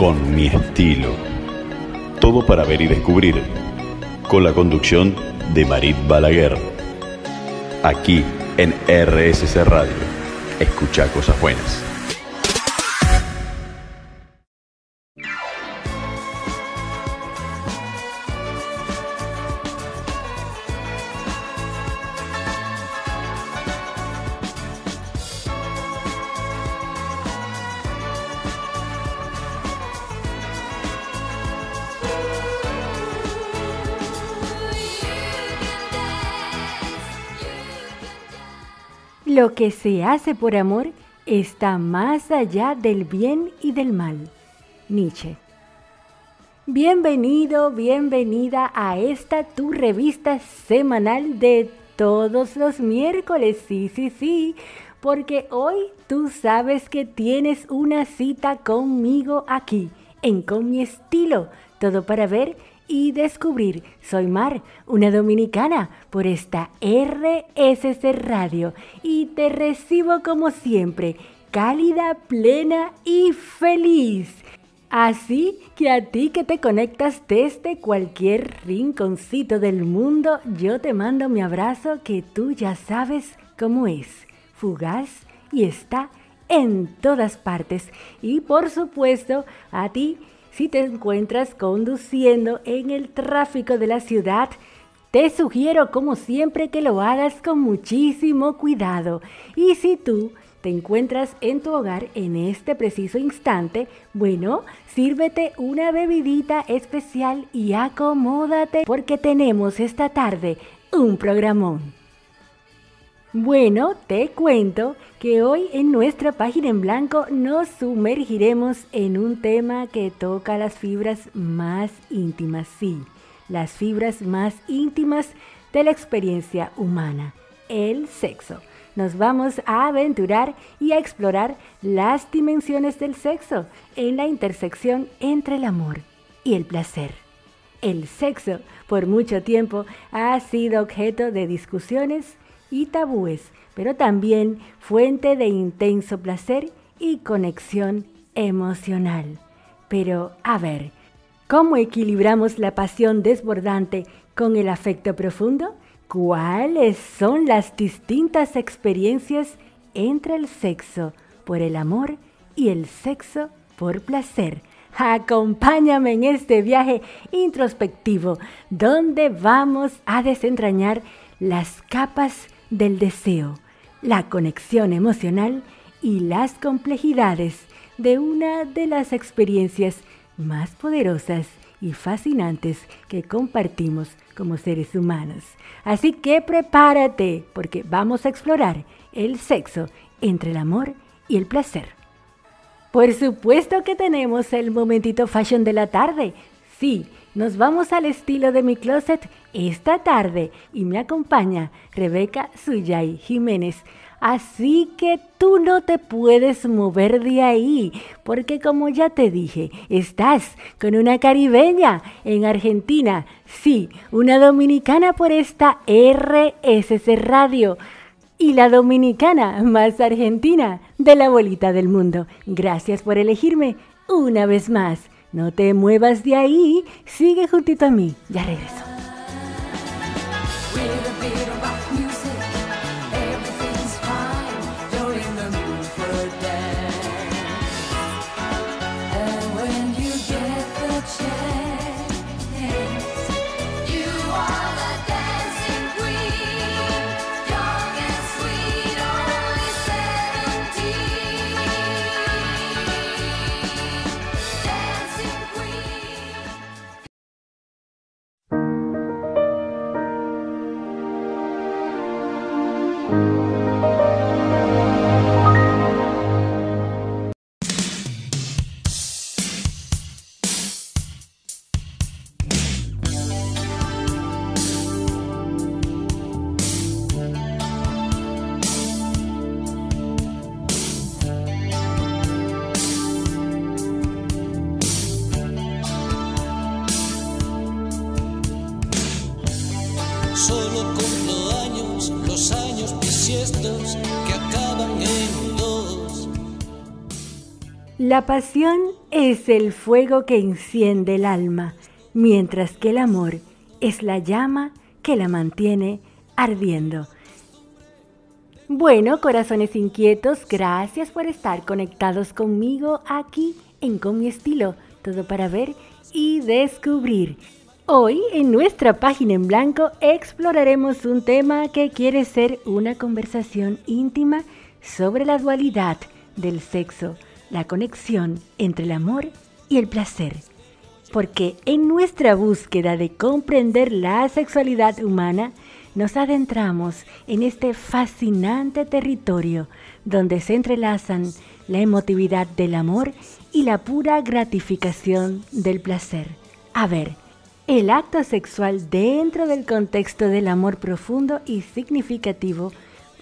con mi estilo. Todo para ver y descubrir. Con la conducción de Marit Balaguer. Aquí en RSC Radio. Escucha cosas buenas. Lo que se hace por amor está más allá del bien y del mal. Nietzsche. Bienvenido, bienvenida a esta tu revista semanal de todos los miércoles. Sí, sí, sí, porque hoy tú sabes que tienes una cita conmigo aquí, en Con mi estilo, todo para ver y descubrir. Soy Mar, una dominicana, por esta RSC Radio y te recibo como siempre, cálida, plena y feliz. Así que a ti que te conectas desde cualquier rinconcito del mundo, yo te mando mi abrazo que tú ya sabes cómo es, fugaz y está en todas partes. Y por supuesto, a ti si te encuentras conduciendo en el tráfico de la ciudad, te sugiero como siempre que lo hagas con muchísimo cuidado. Y si tú te encuentras en tu hogar en este preciso instante, bueno, sírvete una bebidita especial y acomódate porque tenemos esta tarde un programón. Bueno, te cuento que hoy en nuestra página en blanco nos sumergiremos en un tema que toca las fibras más íntimas, sí, las fibras más íntimas de la experiencia humana, el sexo. Nos vamos a aventurar y a explorar las dimensiones del sexo en la intersección entre el amor y el placer. El sexo por mucho tiempo ha sido objeto de discusiones y tabúes, pero también fuente de intenso placer y conexión emocional. Pero, a ver, ¿cómo equilibramos la pasión desbordante con el afecto profundo? ¿Cuáles son las distintas experiencias entre el sexo por el amor y el sexo por placer? Acompáñame en este viaje introspectivo donde vamos a desentrañar las capas del deseo, la conexión emocional y las complejidades de una de las experiencias más poderosas y fascinantes que compartimos como seres humanos. Así que prepárate porque vamos a explorar el sexo entre el amor y el placer. Por supuesto que tenemos el momentito fashion de la tarde. Sí, nos vamos al estilo de mi closet esta tarde y me acompaña Rebeca Suyay Jiménez. Así que tú no te puedes mover de ahí, porque como ya te dije, estás con una caribeña en Argentina. Sí, una dominicana por esta RSC Radio. Y la dominicana más argentina de la bolita del mundo. Gracias por elegirme una vez más. No te muevas de ahí, sigue juntito a mí, ya regreso. La pasión es el fuego que enciende el alma, mientras que el amor es la llama que la mantiene ardiendo. Bueno, corazones inquietos, gracias por estar conectados conmigo aquí en Con mi estilo, todo para ver y descubrir. Hoy en nuestra página en blanco exploraremos un tema que quiere ser una conversación íntima sobre la dualidad del sexo, la conexión entre el amor y el placer. Porque en nuestra búsqueda de comprender la sexualidad humana, nos adentramos en este fascinante territorio donde se entrelazan la emotividad del amor y la pura gratificación del placer. A ver, el acto sexual dentro del contexto del amor profundo y significativo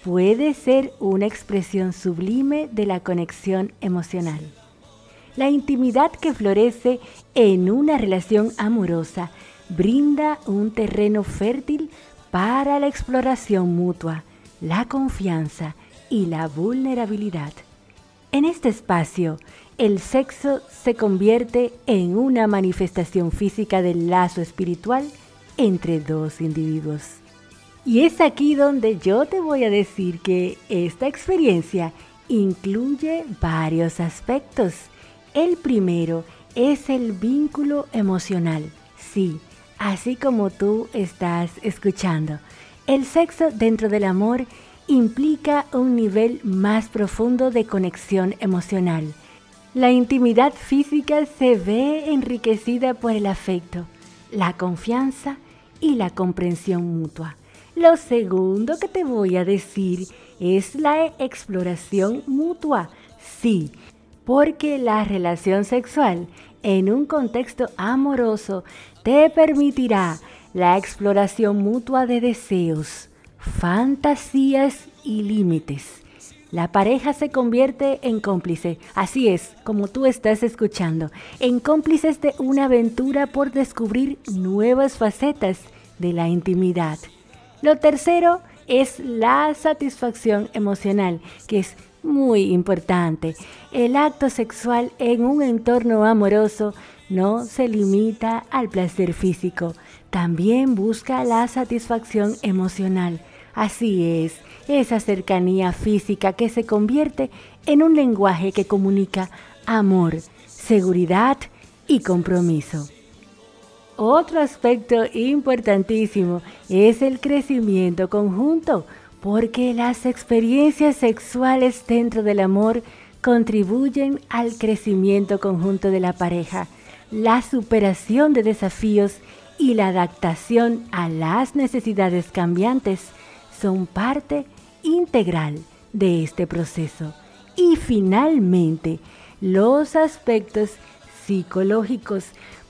puede ser una expresión sublime de la conexión emocional. La intimidad que florece en una relación amorosa brinda un terreno fértil para la exploración mutua, la confianza y la vulnerabilidad. En este espacio, el sexo se convierte en una manifestación física del lazo espiritual entre dos individuos. Y es aquí donde yo te voy a decir que esta experiencia incluye varios aspectos. El primero es el vínculo emocional. Sí, así como tú estás escuchando. El sexo dentro del amor implica un nivel más profundo de conexión emocional. La intimidad física se ve enriquecida por el afecto, la confianza y la comprensión mutua. Lo segundo que te voy a decir es la exploración mutua. Sí, porque la relación sexual en un contexto amoroso te permitirá la exploración mutua de deseos, fantasías y límites. La pareja se convierte en cómplice, así es, como tú estás escuchando, en cómplices de una aventura por descubrir nuevas facetas de la intimidad. Lo tercero es la satisfacción emocional, que es muy importante. El acto sexual en un entorno amoroso no se limita al placer físico, también busca la satisfacción emocional. Así es, esa cercanía física que se convierte en un lenguaje que comunica amor, seguridad y compromiso. Otro aspecto importantísimo es el crecimiento conjunto, porque las experiencias sexuales dentro del amor contribuyen al crecimiento conjunto de la pareja, la superación de desafíos y la adaptación a las necesidades cambiantes son parte integral de este proceso. Y finalmente, los aspectos psicológicos,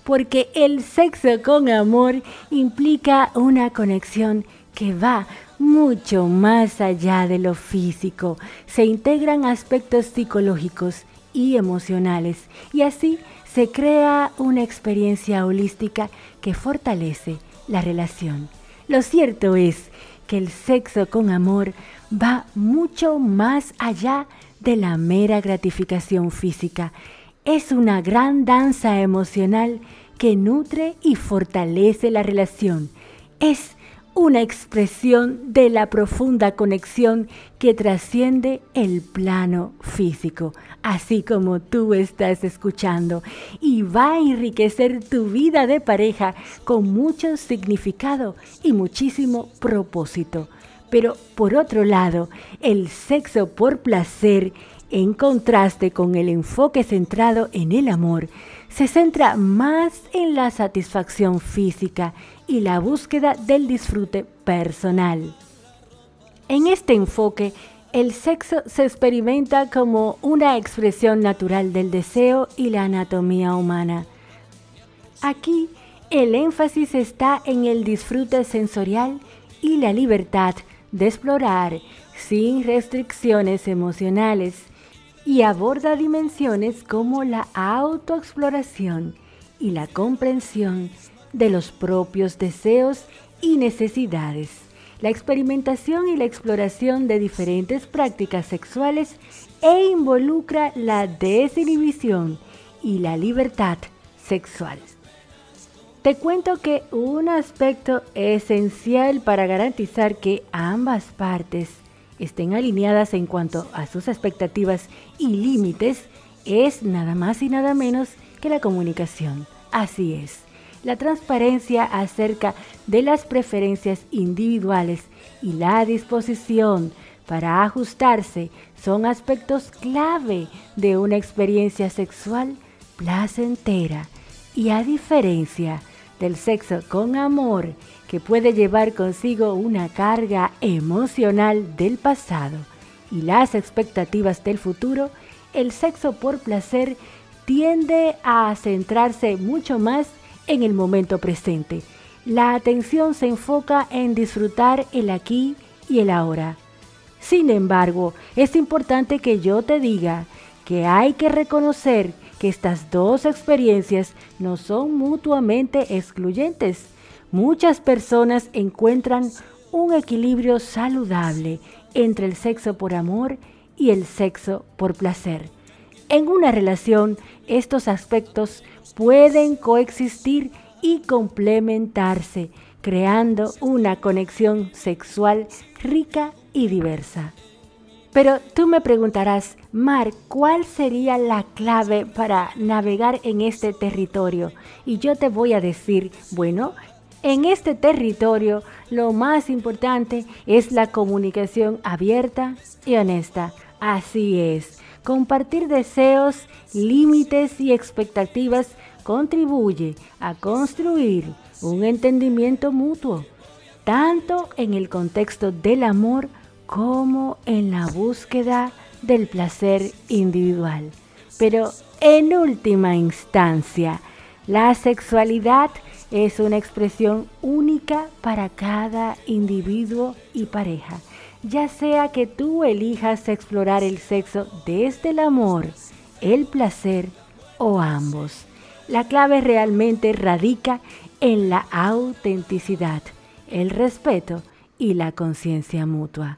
porque el sexo con amor implica una conexión que va mucho más allá de lo físico. Se integran aspectos psicológicos y emocionales y así se crea una experiencia holística que fortalece la relación. Lo cierto es que el sexo con amor va mucho más allá de la mera gratificación física. Es una gran danza emocional que nutre y fortalece la relación. Es una expresión de la profunda conexión que trasciende el plano físico, así como tú estás escuchando, y va a enriquecer tu vida de pareja con mucho significado y muchísimo propósito. Pero por otro lado, el sexo por placer, en contraste con el enfoque centrado en el amor, se centra más en la satisfacción física y la búsqueda del disfrute personal. En este enfoque, el sexo se experimenta como una expresión natural del deseo y la anatomía humana. Aquí, el énfasis está en el disfrute sensorial y la libertad de explorar sin restricciones emocionales y aborda dimensiones como la autoexploración y la comprensión de los propios deseos y necesidades. La experimentación y la exploración de diferentes prácticas sexuales e involucra la desinhibición y la libertad sexual. Te cuento que un aspecto esencial para garantizar que ambas partes estén alineadas en cuanto a sus expectativas y límites es nada más y nada menos que la comunicación. Así es, la transparencia acerca de las preferencias individuales y la disposición para ajustarse son aspectos clave de una experiencia sexual placentera y a diferencia del sexo con amor que puede llevar consigo una carga emocional del pasado y las expectativas del futuro, el sexo por placer tiende a centrarse mucho más en el momento presente. La atención se enfoca en disfrutar el aquí y el ahora. Sin embargo, es importante que yo te diga que hay que reconocer que estas dos experiencias no son mutuamente excluyentes. Muchas personas encuentran un equilibrio saludable entre el sexo por amor y el sexo por placer. En una relación, estos aspectos pueden coexistir y complementarse, creando una conexión sexual rica y diversa. Pero tú me preguntarás, Mar, ¿cuál sería la clave para navegar en este territorio? Y yo te voy a decir, bueno, en este territorio lo más importante es la comunicación abierta y honesta. Así es, compartir deseos, límites y expectativas contribuye a construir un entendimiento mutuo, tanto en el contexto del amor como en la búsqueda del placer individual. Pero en última instancia, la sexualidad es una expresión única para cada individuo y pareja, ya sea que tú elijas explorar el sexo desde el amor, el placer o ambos. La clave realmente radica en la autenticidad, el respeto y la conciencia mutua.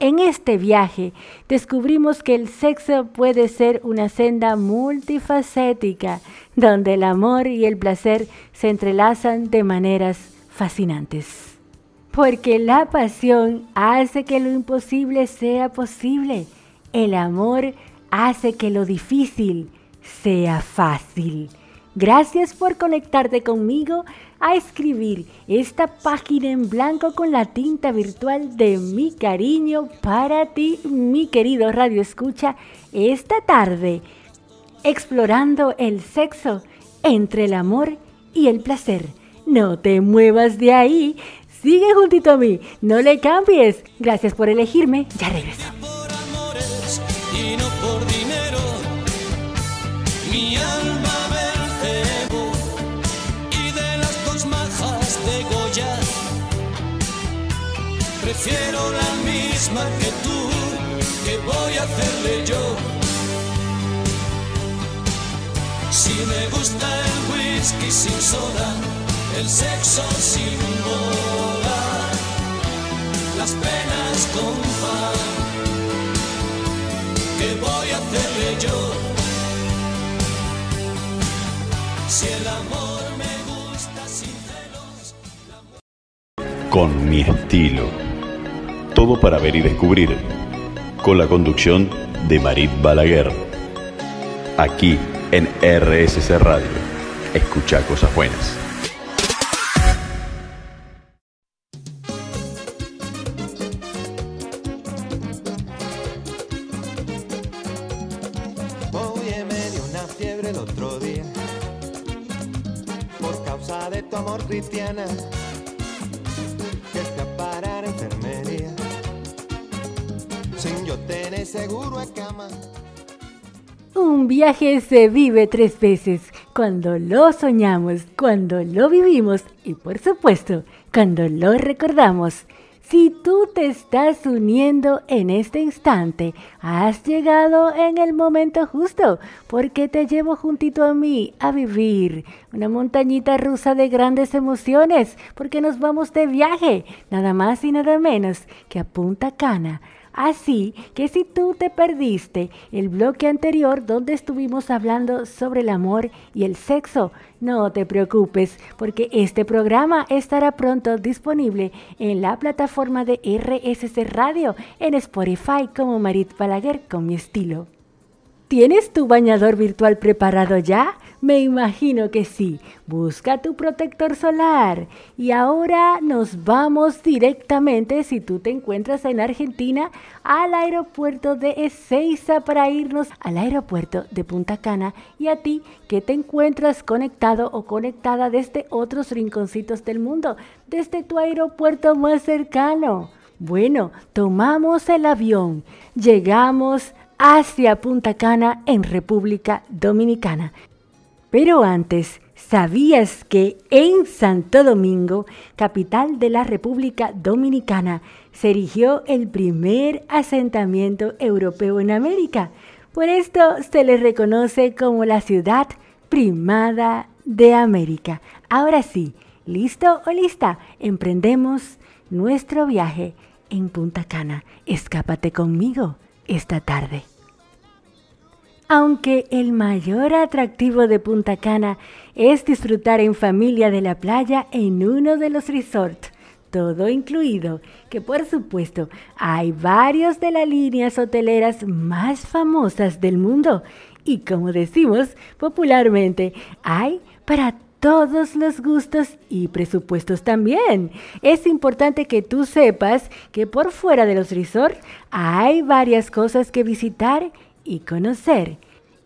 En este viaje descubrimos que el sexo puede ser una senda multifacética, donde el amor y el placer se entrelazan de maneras fascinantes. Porque la pasión hace que lo imposible sea posible. El amor hace que lo difícil sea fácil. Gracias por conectarte conmigo a escribir esta página en blanco con la tinta virtual de mi cariño para ti, mi querido Radio Escucha, esta tarde, explorando el sexo entre el amor y el placer. No te muevas de ahí, sigue juntito a mí, no le cambies. Gracias por elegirme, ya regreso. Prefiero la misma que tú, que voy a hacerle yo? Si me gusta el whisky sin soda, el sexo sin boda, las penas con pan, ¿qué voy a hacerle yo? Si el amor me gusta sin celos, Con mi estilo todo para ver y descubrir, con la conducción de Marit Balaguer. Aquí en RSC Radio. Escucha cosas buenas. Seguro a cama. Un viaje se vive tres veces, cuando lo soñamos, cuando lo vivimos y por supuesto, cuando lo recordamos. Si tú te estás uniendo en este instante, has llegado en el momento justo, porque te llevo juntito a mí a vivir una montañita rusa de grandes emociones, porque nos vamos de viaje, nada más y nada menos que a Punta Cana, Así que si tú te perdiste el bloque anterior donde estuvimos hablando sobre el amor y el sexo, no te preocupes porque este programa estará pronto disponible en la plataforma de RSC Radio en Spotify como Marit Balaguer con mi estilo. ¿Tienes tu bañador virtual preparado ya? Me imagino que sí. Busca tu protector solar. Y ahora nos vamos directamente, si tú te encuentras en Argentina, al aeropuerto de Ezeiza para irnos al aeropuerto de Punta Cana. Y a ti que te encuentras conectado o conectada desde otros rinconcitos del mundo, desde tu aeropuerto más cercano. Bueno, tomamos el avión, llegamos hacia Punta Cana en República Dominicana. Pero antes, ¿sabías que en Santo Domingo, capital de la República Dominicana, se erigió el primer asentamiento europeo en América? Por esto se le reconoce como la ciudad primada de América. Ahora sí, ¿listo o lista? Emprendemos nuestro viaje en Punta Cana. Escápate conmigo esta tarde. Aunque el mayor atractivo de Punta Cana es disfrutar en familia de la playa en uno de los resorts, todo incluido, que por supuesto hay varios de las líneas hoteleras más famosas del mundo y como decimos popularmente, hay para todos los gustos y presupuestos también. Es importante que tú sepas que por fuera de los resorts hay varias cosas que visitar y conocer.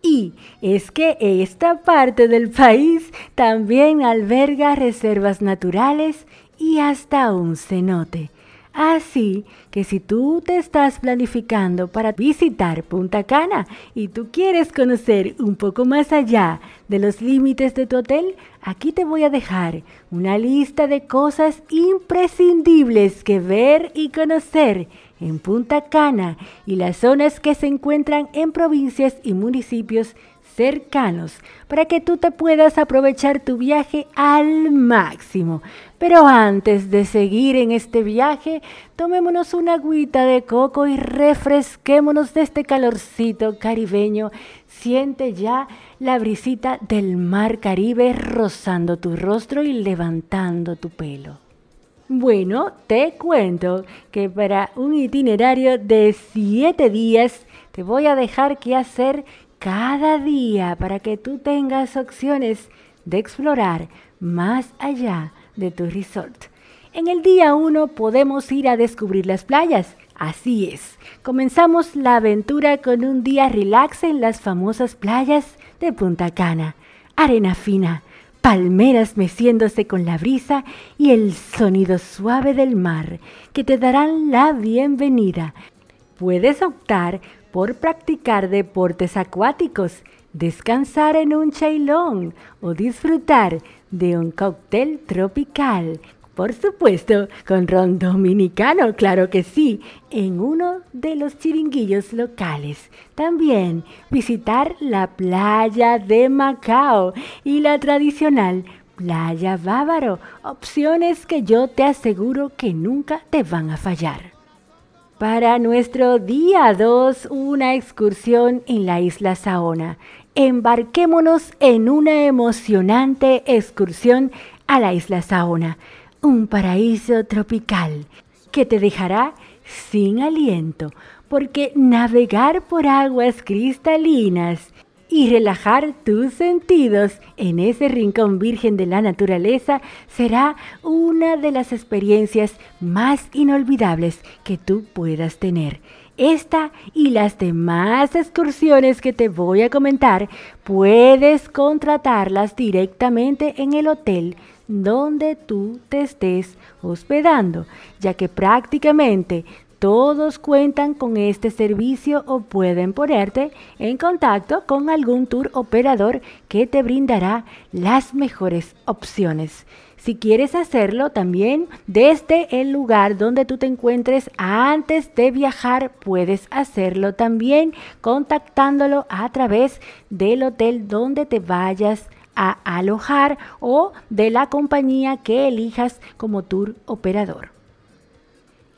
Y es que esta parte del país también alberga reservas naturales y hasta un cenote. Así que si tú te estás planificando para visitar Punta Cana y tú quieres conocer un poco más allá de los límites de tu hotel, aquí te voy a dejar una lista de cosas imprescindibles que ver y conocer en Punta Cana y las zonas que se encuentran en provincias y municipios cercanos para que tú te puedas aprovechar tu viaje al máximo. Pero antes de seguir en este viaje, tomémonos una agüita de coco y refresquémonos de este calorcito caribeño. Siente ya la brisita del mar Caribe rozando tu rostro y levantando tu pelo. Bueno, te cuento que para un itinerario de siete días te voy a dejar que hacer cada día para que tú tengas opciones de explorar más allá de tu resort. En el día 1 podemos ir a descubrir las playas. Así es, comenzamos la aventura con un día relax en las famosas playas de Punta Cana. Arena fina, palmeras meciéndose con la brisa y el sonido suave del mar que te darán la bienvenida. Puedes optar por practicar deportes acuáticos, descansar en un chailón o disfrutar de un cóctel tropical por supuesto, con ron dominicano, claro que sí, en uno de los chiringuillos locales. También visitar la playa de Macao y la tradicional playa Bávaro, opciones que yo te aseguro que nunca te van a fallar. Para nuestro día 2, una excursión en la isla Saona. Embarquémonos en una emocionante excursión a la isla Saona un paraíso tropical que te dejará sin aliento, porque navegar por aguas cristalinas y relajar tus sentidos en ese rincón virgen de la naturaleza será una de las experiencias más inolvidables que tú puedas tener. Esta y las demás excursiones que te voy a comentar puedes contratarlas directamente en el hotel donde tú te estés hospedando, ya que prácticamente todos cuentan con este servicio o pueden ponerte en contacto con algún tour operador que te brindará las mejores opciones. Si quieres hacerlo también desde el lugar donde tú te encuentres antes de viajar, puedes hacerlo también contactándolo a través del hotel donde te vayas a alojar o de la compañía que elijas como tour operador.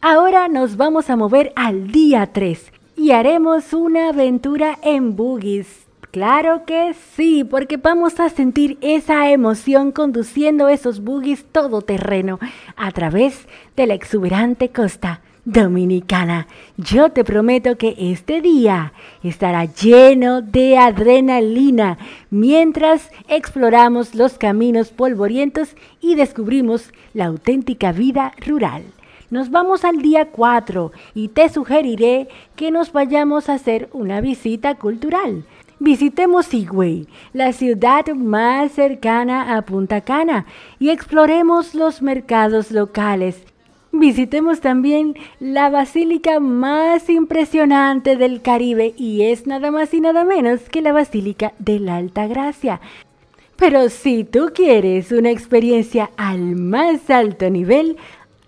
Ahora nos vamos a mover al día 3 y haremos una aventura en boogies. Claro que sí, porque vamos a sentir esa emoción conduciendo esos boogies todoterreno a través de la exuberante costa dominicana. Yo te prometo que este día estará lleno de adrenalina mientras exploramos los caminos polvorientos y descubrimos la auténtica vida rural. Nos vamos al día 4 y te sugeriré que nos vayamos a hacer una visita cultural. Visitemos Higüey, la ciudad más cercana a Punta Cana, y exploremos los mercados locales. Visitemos también la basílica más impresionante del Caribe y es nada más y nada menos que la Basílica de la Alta Gracia. Pero si tú quieres una experiencia al más alto nivel,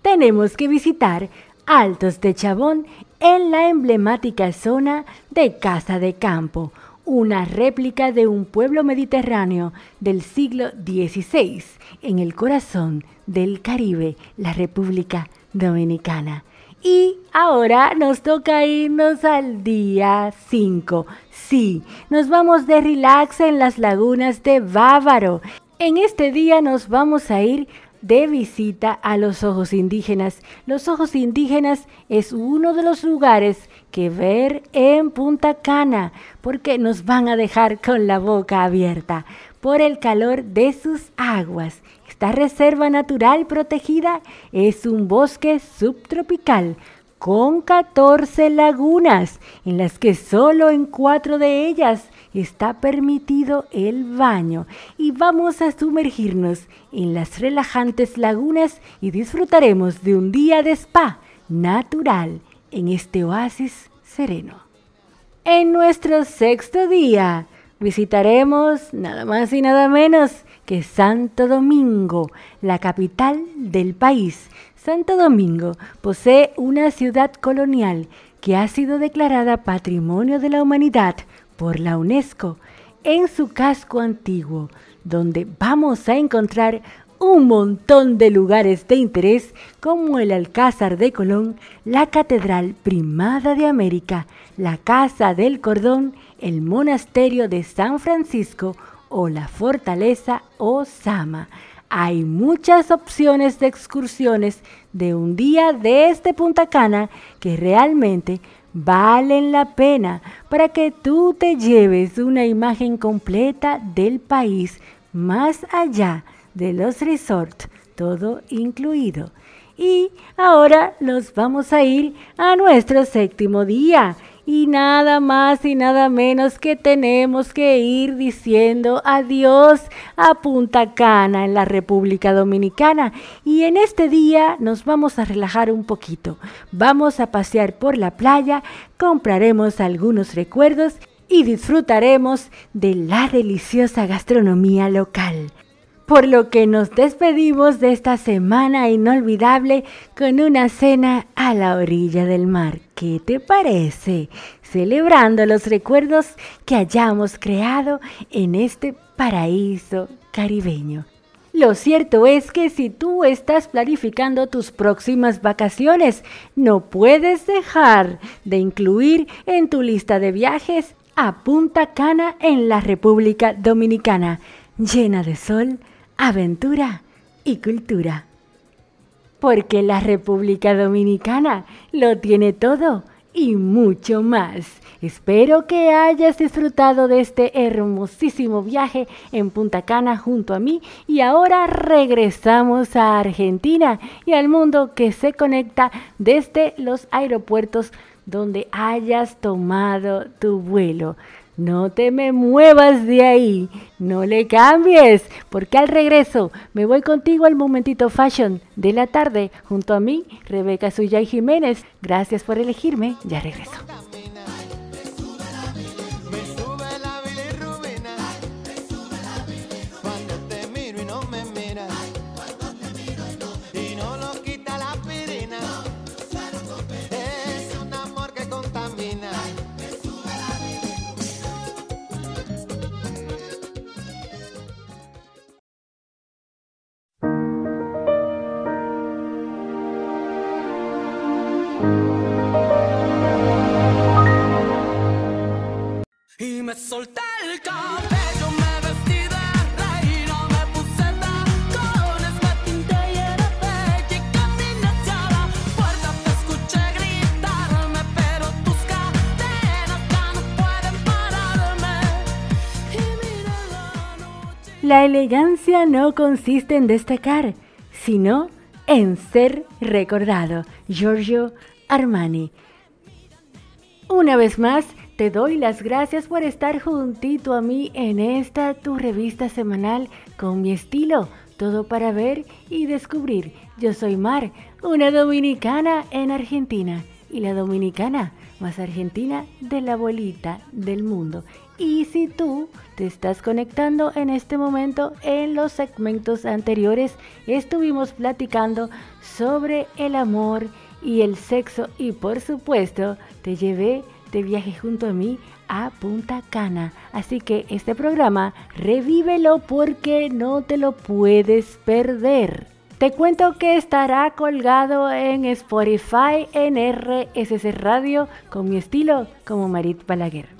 tenemos que visitar Altos de Chabón en la emblemática zona de Casa de Campo una réplica de un pueblo mediterráneo del siglo XVI en el corazón del Caribe, la República Dominicana. Y ahora nos toca irnos al día 5. Sí, nos vamos de relax en las lagunas de Bávaro. En este día nos vamos a ir de visita a los ojos indígenas. Los ojos indígenas es uno de los lugares que ver en Punta Cana porque nos van a dejar con la boca abierta por el calor de sus aguas. Esta reserva natural protegida es un bosque subtropical con 14 lagunas, en las que solo en cuatro de ellas está permitido el baño. Y vamos a sumergirnos en las relajantes lagunas y disfrutaremos de un día de spa natural en este oasis sereno. En nuestro sexto día visitaremos nada más y nada menos que Santo Domingo, la capital del país, Santo Domingo posee una ciudad colonial que ha sido declarada Patrimonio de la Humanidad por la UNESCO en su casco antiguo, donde vamos a encontrar un montón de lugares de interés como el Alcázar de Colón, la Catedral Primada de América, la Casa del Cordón, el Monasterio de San Francisco o la Fortaleza Osama. Hay muchas opciones de excursiones de un día desde este Punta Cana que realmente valen la pena para que tú te lleves una imagen completa del país más allá de los resorts, todo incluido. Y ahora nos vamos a ir a nuestro séptimo día y nada más y nada menos que tenemos que ir diciendo adiós a Punta Cana en la República Dominicana. Y en este día nos vamos a relajar un poquito. Vamos a pasear por la playa, compraremos algunos recuerdos y disfrutaremos de la deliciosa gastronomía local por lo que nos despedimos de esta semana inolvidable con una cena a la orilla del mar. ¿Qué te parece? Celebrando los recuerdos que hayamos creado en este paraíso caribeño. Lo cierto es que si tú estás planificando tus próximas vacaciones, no puedes dejar de incluir en tu lista de viajes a Punta Cana en la República Dominicana, llena de sol, aventura y cultura. Porque la República Dominicana lo tiene todo y mucho más. Espero que hayas disfrutado de este hermosísimo viaje en Punta Cana junto a mí y ahora regresamos a Argentina y al mundo que se conecta desde los aeropuertos donde hayas tomado tu vuelo. No te me muevas de ahí, no le cambies, porque al regreso me voy contigo al momentito fashion de la tarde junto a mí, Rebeca Suyay Jiménez. Gracias por elegirme, ya regreso. La elegancia no consiste en destacar, sino en ser recordado. Giorgio Armani. Una vez más, te doy las gracias por estar juntito a mí en esta tu revista semanal con mi estilo, todo para ver y descubrir. Yo soy Mar, una dominicana en Argentina y la dominicana más argentina de la abuelita del mundo. Y si tú te estás conectando en este momento, en los segmentos anteriores estuvimos platicando sobre el amor y el sexo y por supuesto te llevé de viaje junto a mí a Punta Cana. Así que este programa revívelo porque no te lo puedes perder. Te cuento que estará colgado en Spotify en RSC Radio con mi estilo como Marit Balaguer.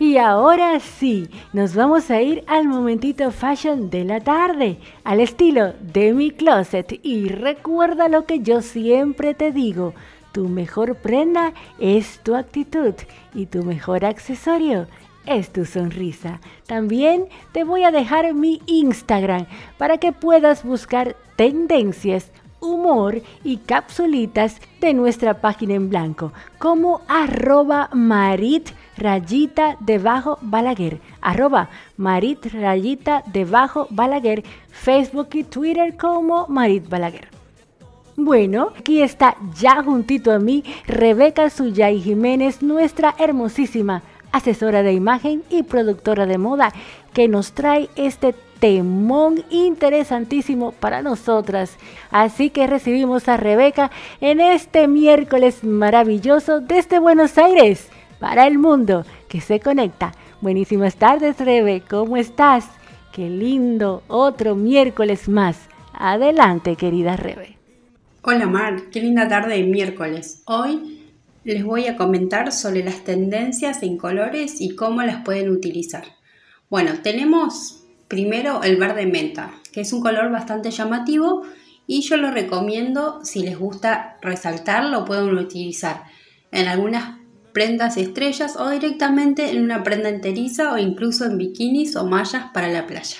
Y ahora sí, nos vamos a ir al momentito fashion de la tarde, al estilo de mi closet. Y recuerda lo que yo siempre te digo, tu mejor prenda es tu actitud y tu mejor accesorio es tu sonrisa. También te voy a dejar mi Instagram para que puedas buscar tendencias, humor y capsulitas de nuestra página en blanco como arroba marit rayita debajo balaguer arroba marit rayita debajo balaguer Facebook y Twitter como marit balaguer bueno, aquí está ya juntito a mí Rebeca Suyay Jiménez, nuestra hermosísima asesora de imagen y productora de moda, que nos trae este temón interesantísimo para nosotras. Así que recibimos a Rebeca en este miércoles maravilloso desde Buenos Aires para el mundo que se conecta. Buenísimas tardes, Rebe, ¿cómo estás? Qué lindo, otro miércoles más. Adelante, querida Rebe. Hola Mar, qué linda tarde de miércoles. Hoy les voy a comentar sobre las tendencias en colores y cómo las pueden utilizar. Bueno, tenemos primero el verde menta, que es un color bastante llamativo y yo lo recomiendo si les gusta resaltar, lo pueden utilizar en algunas prendas estrellas o directamente en una prenda enteriza o incluso en bikinis o mallas para la playa.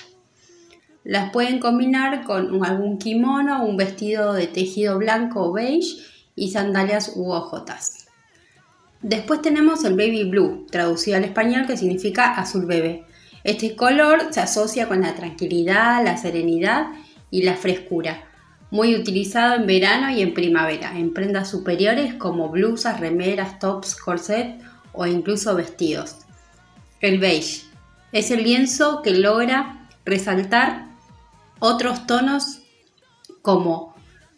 Las pueden combinar con algún kimono, un vestido de tejido blanco o beige y sandalias u ojotas. Después tenemos el baby blue, traducido al español que significa azul bebé. Este color se asocia con la tranquilidad, la serenidad y la frescura. Muy utilizado en verano y en primavera, en prendas superiores como blusas, remeras, tops, corset o incluso vestidos. El beige es el lienzo que logra resaltar otros tonos como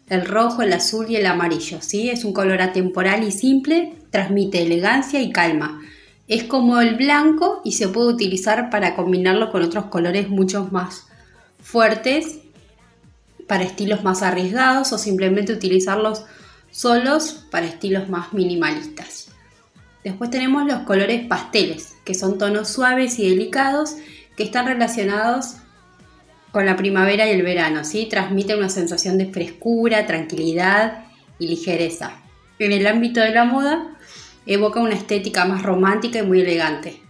el rojo, el azul y el amarillo. ¿sí? Es un color atemporal y simple, transmite elegancia y calma. Es como el blanco y se puede utilizar para combinarlo con otros colores mucho más fuertes para estilos más arriesgados o simplemente utilizarlos solos para estilos más minimalistas. Después tenemos los colores pasteles, que son tonos suaves y delicados que están relacionados con la primavera y el verano, ¿sí? Transmite una sensación de frescura, tranquilidad y ligereza. En el ámbito de la moda, evoca una estética más romántica y muy elegante.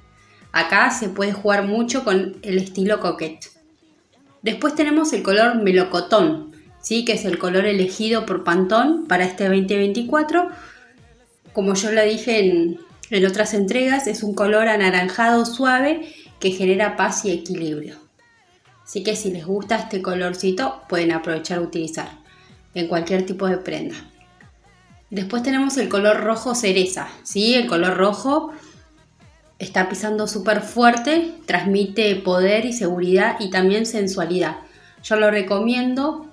Acá se puede jugar mucho con el estilo coquette. Después tenemos el color melocotón, ¿sí? que es el color elegido por Pantone para este 2024. Como yo lo dije en, en otras entregas, es un color anaranjado suave que genera paz y equilibrio. Así que si les gusta este colorcito pueden aprovechar a utilizar en cualquier tipo de prenda. Después tenemos el color rojo cereza, ¿sí? El color rojo está pisando súper fuerte, transmite poder y seguridad y también sensualidad. Yo lo recomiendo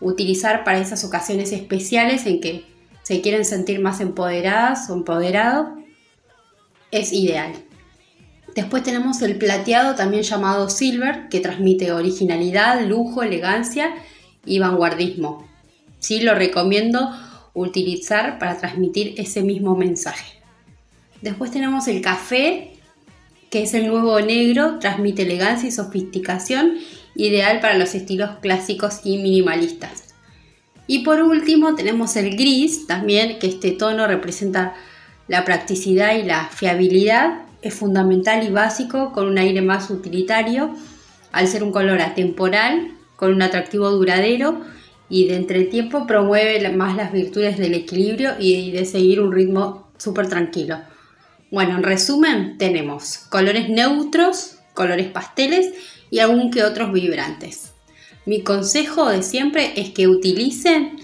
utilizar para esas ocasiones especiales en que se quieren sentir más empoderadas o empoderado. Es ideal. Después tenemos el plateado, también llamado silver, que transmite originalidad, lujo, elegancia y vanguardismo. Sí, lo recomiendo utilizar para transmitir ese mismo mensaje. Después tenemos el café, que es el nuevo negro, transmite elegancia y sofisticación, ideal para los estilos clásicos y minimalistas. Y por último tenemos el gris, también que este tono representa la practicidad y la fiabilidad, es fundamental y básico con un aire más utilitario al ser un color atemporal, con un atractivo duradero y de entre tiempo promueve más las virtudes del equilibrio y de seguir un ritmo súper tranquilo. Bueno, en resumen, tenemos colores neutros, colores pasteles y algún que otros vibrantes. Mi consejo de siempre es que utilicen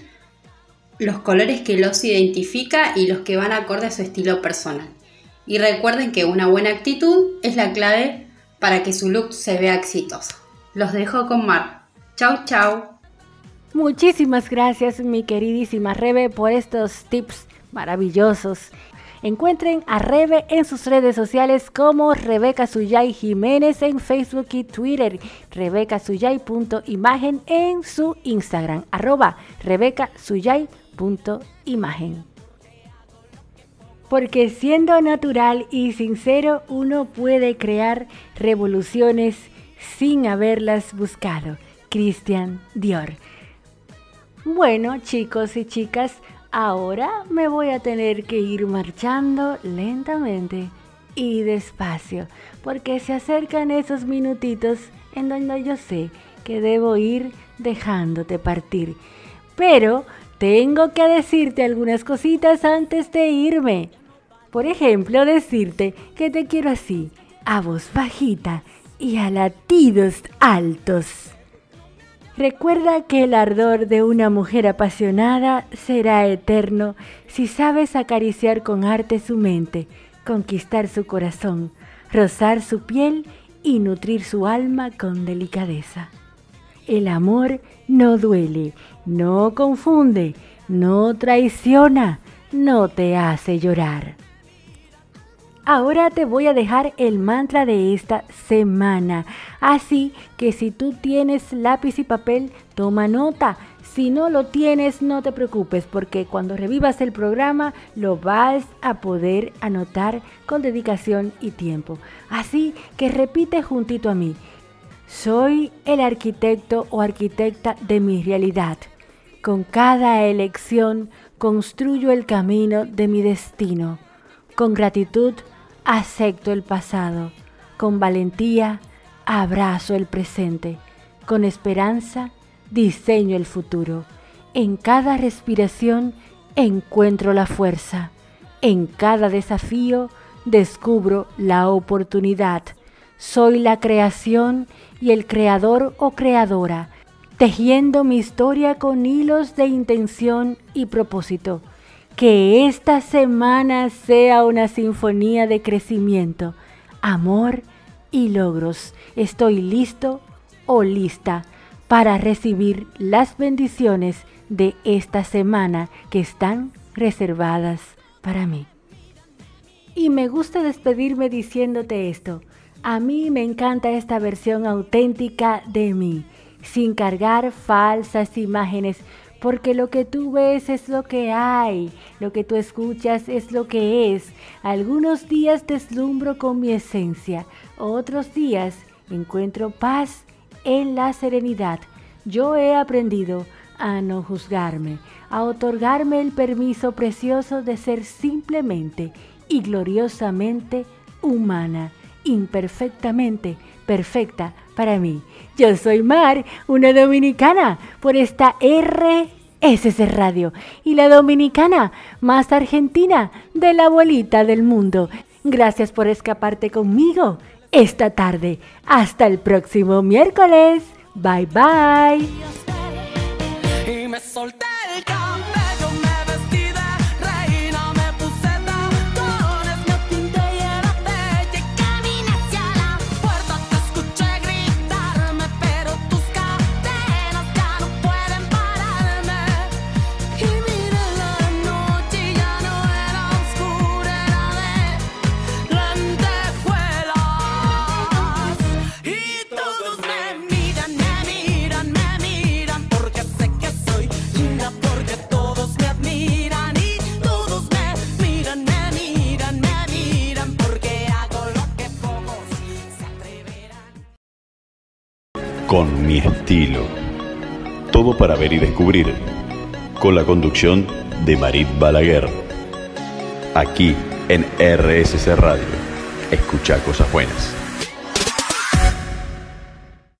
los colores que los identifica y los que van acorde a su estilo personal. Y recuerden que una buena actitud es la clave para que su look se vea exitoso. Los dejo con Mar. Chau, chau. Muchísimas gracias mi queridísima Rebe por estos tips maravillosos. Encuentren a Rebe en sus redes sociales como Rebeca Suyay Jiménez en Facebook y Twitter, rebecasuyay.imagen en su Instagram, arroba rebecasuyay.imagen. Porque siendo natural y sincero uno puede crear revoluciones sin haberlas buscado. Christian Dior. Bueno, chicos y chicas, ahora me voy a tener que ir marchando lentamente y despacio, porque se acercan esos minutitos en donde yo sé que debo ir dejándote partir. Pero tengo que decirte algunas cositas antes de irme. Por ejemplo, decirte que te quiero así, a voz bajita y a latidos altos. Recuerda que el ardor de una mujer apasionada será eterno si sabes acariciar con arte su mente, conquistar su corazón, rozar su piel y nutrir su alma con delicadeza. El amor no duele, no confunde, no traiciona, no te hace llorar. Ahora te voy a dejar el mantra de esta semana. Así que si tú tienes lápiz y papel, toma nota. Si no lo tienes, no te preocupes porque cuando revivas el programa lo vas a poder anotar con dedicación y tiempo. Así que repite juntito a mí. Soy el arquitecto o arquitecta de mi realidad. Con cada elección construyo el camino de mi destino. Con gratitud, acepto el pasado, con valentía abrazo el presente, con esperanza diseño el futuro. En cada respiración encuentro la fuerza, en cada desafío descubro la oportunidad. Soy la creación y el creador o creadora, tejiendo mi historia con hilos de intención y propósito que esta semana sea una sinfonía de crecimiento, amor y logros. Estoy listo o lista para recibir las bendiciones de esta semana que están reservadas para mí. Y me gusta despedirme diciéndote esto. A mí me encanta esta versión auténtica de mí, sin cargar falsas imágenes porque lo que tú ves es lo que hay, lo que tú escuchas es lo que es. Algunos días deslumbro con mi esencia, otros días encuentro paz en la serenidad. Yo he aprendido a no juzgarme, a otorgarme el permiso precioso de ser simplemente y gloriosamente humana, imperfectamente perfecta para mí. Yo soy Mar, una dominicana, por esta RSC Radio y la dominicana más argentina de la abuelita del mundo. Gracias por escaparte conmigo esta tarde. Hasta el próximo miércoles. Bye bye. Con mi estilo. Todo para ver y descubrir. Con la conducción de Marit Balaguer. Aquí en RSC Radio. Escucha cosas buenas.